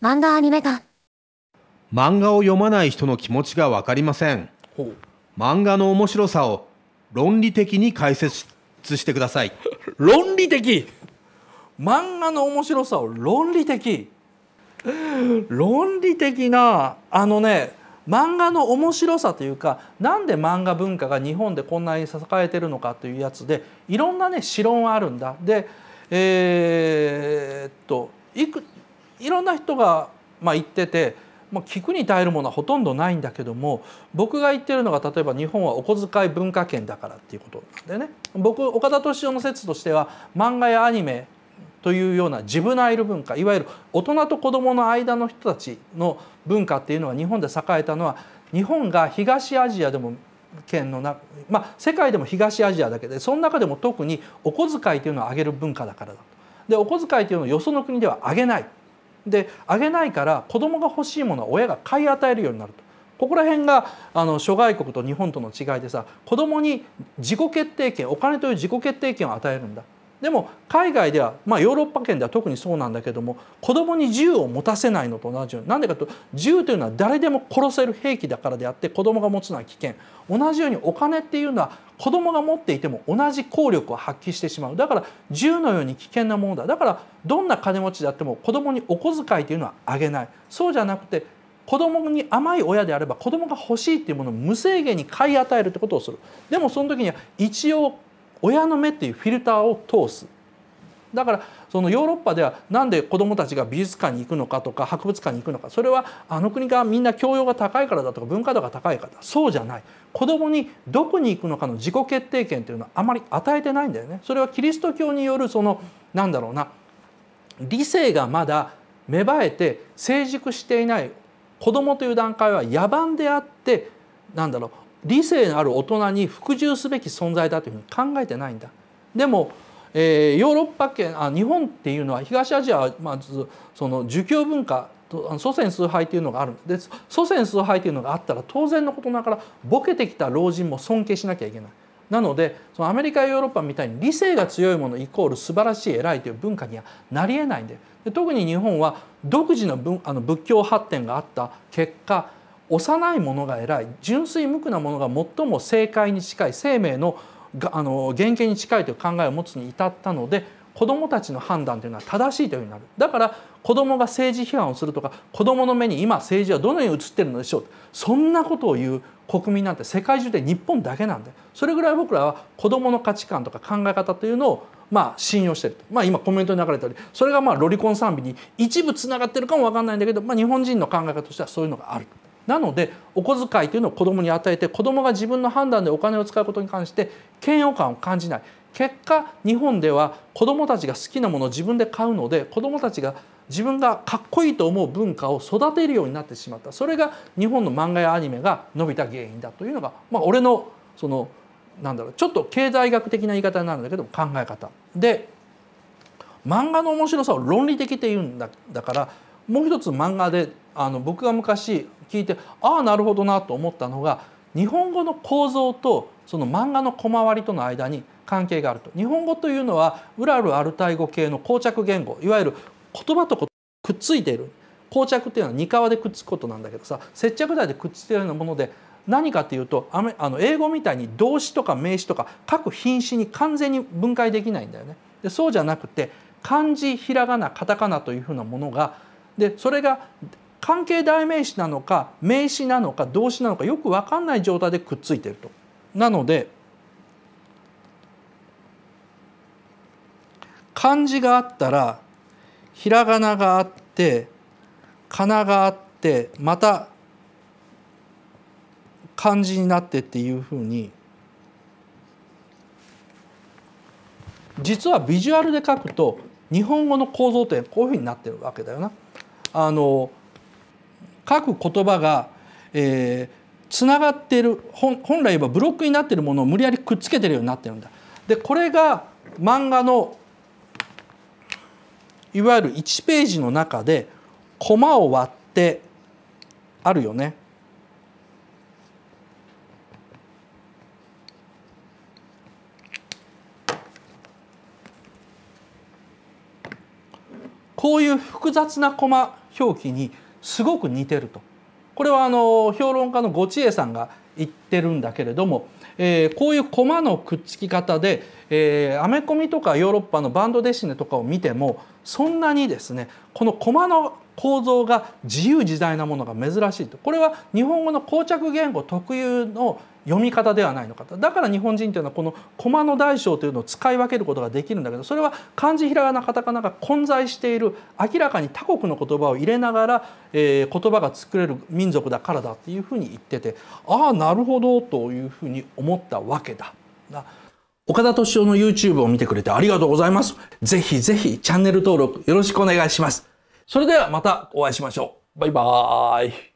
漫画アニメ館漫画を読まない人の気持ちが分かりません。漫画の面白さを論理的に解説してください。論理的？漫画の面白さを論理的？論理的なあのね漫画の面白さというかなんで漫画文化が日本でこんなに栄えてるのかというやつでいろんなね持論はあるんだ。でえーっといくいろんな人が、まあ、言ってて、まあ、聞くに耐えるものはほとんどないんだけども僕が言ってるのが例えば日本はお小遣い文化圏だからっていうことなんだよね。僕岡田敏夫の説としては漫画やアニメというようなジブナイル文化いわゆる大人と子どもの間の人たちの文化っていうのは日本で栄えたのは日本が東アジアでも県のなまあ世界でも東アジアだけでその中でも特にお小遣いというのを上げる文化だからだと。でお小遣いというのをよその国では上げない。であげないから子供が欲しいものは親が買い与えるようになると。ここら辺があの諸外国と日本との違いでさ子供に自己決定権お金という自己決定権を与えるんだ。でも海外では、まあ、ヨーロッパ圏では特にそうなんだけども子供に銃を持たせないのと同じようになんでかと銃というのは誰でも殺せる兵器だからであって子供が持つのは危険。同じようにお金っていうのは子供が持っていても同じ効力を発揮してしまう。だから銃のように危険なものだ。だからどんな金持ちであっても子供にお小遣いというのはあげない。そうじゃなくて子供に甘い親であれば子供が欲しいっていうものを無制限に買い与えるってことをする。でもその時には一応親の目っていうフィルターを通す。だからそのヨーロッパではなんで子どもたちが美術館に行くのかとか博物館に行くのか。それはあの国がみんな教養が高いからだとか文化度が高いからだ。そうじゃない。子どもにどこに行くのかの自己決定権というのはあまり与えてないんだよね。それはキリスト教によるそのなんだろうな理性がまだ芽生えて成熟していない子どもという段階は野蛮であってなんだろう理性のある大人に服従すべき存在だというふうに考えてないんだ。でも、えー、ヨーロッパ圏あ日本っていうのは東アジアはまずその儒教文化祖先崇拝というのがあるで祖先崇拝というのがあったら当然のことながらボケてきた老人も尊敬しなきゃいけない。なのでそのアメリカやヨーロッパみたいに理性が強いものイコール素晴らしい偉いという文化にはなりえないんでで特に日本は独自の文あの仏教発展があった結果幼いものが偉い純粋無垢なものが最も正解に近い生命のあの原型に近いという考えを持つに至ったので子どもたちの判断というのは正しいというふうになる。だから子どもが政治批判をするとか子どもの目に今政治はどのように映ってるのでしょう。そんなことを言う国民なんて世界中で日本だけなんで。それぐらい僕らは子どもの価値観とか考え方というのをまあ信用してると、まあ、今コメントに流れたようにそれがまあロリコン賛美に一部つながってるかも分かんないんだけど、まあ、日本人の考え方としてはそういうのがある。なのでお小遣いというのを子どもに与えて子どもが自分の判断でお金を使うことに関して嫌悪感を感じない。結果日本では子どもたちが好きなものを自分で買うので子どもたちが自分がかっこいいと思う文化を育てるようになってしまった。それが日本の漫画やアニメが伸びた原因だというのが、まあ、俺のそのなんだろうちょっと経済学的な言い方になるんだけど考え方。で漫画の面白さを論理的って言うんだだからもう一つ漫画であの僕が昔聞いてああなるほどなと思ったのが日本語の構造とその漫画の小回りとの間に関係があると日本語というのはウラルアルタイ語系の膠着言語いわゆる言葉とくっついている膠着っていうのは二皮でくっつくことなんだけどさ接着剤でくっついているようなもので何かっていうとあの英語みたいに動詞とか名詞とか各品詞に完全に分解できないんだよね。でそうじゃなくて漢字ひらがなカタカナというふうなものがでそれが関係代名詞なのか名詞なのか動詞なのかよく分かんない状態でくっついてると。なので漢字があったらひらがながあってかながあってまた漢字になってっていうふうに実はビジュアルで書くと日本語の構造ってこういうふうになってるわけだよな。あの書く言葉が、えー、つながっている本来言えばブロックになっているものを無理やりくっつけてるようになってるんだ。でこれが漫画のいわゆる1ページの中でコマを割ってあるよね。こういう複雑なコマ表記にすごく似てると。これはあの評論家のゴチエさんが言ってるんだけれども、えー、こういう駒のくっつき方で、えー、アメコミとかヨーロッパのバンドデシネとかを見てもそんなにですねこのコマの構造が自由自在なものが珍しいとこれは日本語の膠着言語特有の読み方ではないのかとだから日本人というのはこの駒の大小というのを使い分けることができるんだけどそれは漢字ひらがなカタカナが混在している明らかに他国の言葉を入れながら、えー、言葉が作れる民族だからだっていうふうに言っててああなるほどというふうに思ったわけだ。岡田敏夫の YouTube を見てくれてありがとうございます。ぜひぜひチャンネル登録よろしくお願いします。それではまたお会いしましょう。バイバーイ。